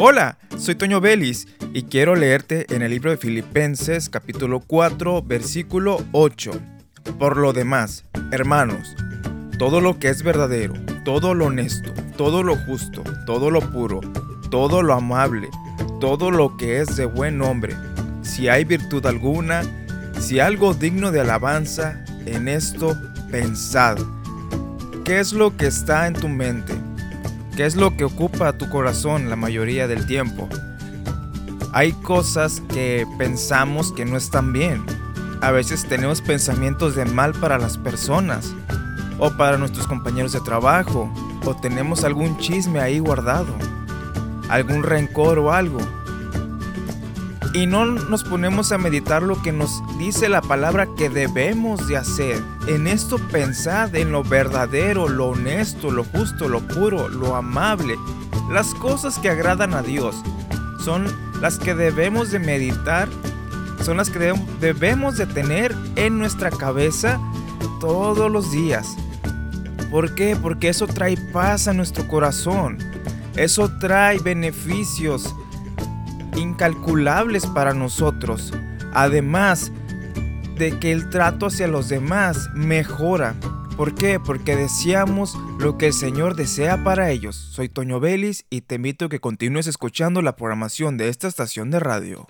Hola, soy Toño Vélez y quiero leerte en el libro de Filipenses capítulo 4 versículo 8. Por lo demás, hermanos, todo lo que es verdadero, todo lo honesto, todo lo justo, todo lo puro, todo lo amable, todo lo que es de buen nombre, si hay virtud alguna, si algo digno de alabanza, en esto pensad. ¿Qué es lo que está en tu mente? ¿Qué es lo que ocupa tu corazón la mayoría del tiempo? Hay cosas que pensamos que no están bien. A veces tenemos pensamientos de mal para las personas o para nuestros compañeros de trabajo o tenemos algún chisme ahí guardado, algún rencor o algo y no nos ponemos a meditar lo que nos dice la palabra que debemos de hacer. En esto pensad en lo verdadero, lo honesto, lo justo, lo puro, lo amable. Las cosas que agradan a Dios son las que debemos de meditar, son las que debemos de tener en nuestra cabeza todos los días. ¿Por qué? Porque eso trae paz a nuestro corazón. Eso trae beneficios incalculables para nosotros. Además de que el trato hacia los demás mejora. ¿Por qué? Porque deseamos lo que el Señor desea para ellos. Soy Toño Vélez y te invito a que continúes escuchando la programación de esta estación de radio.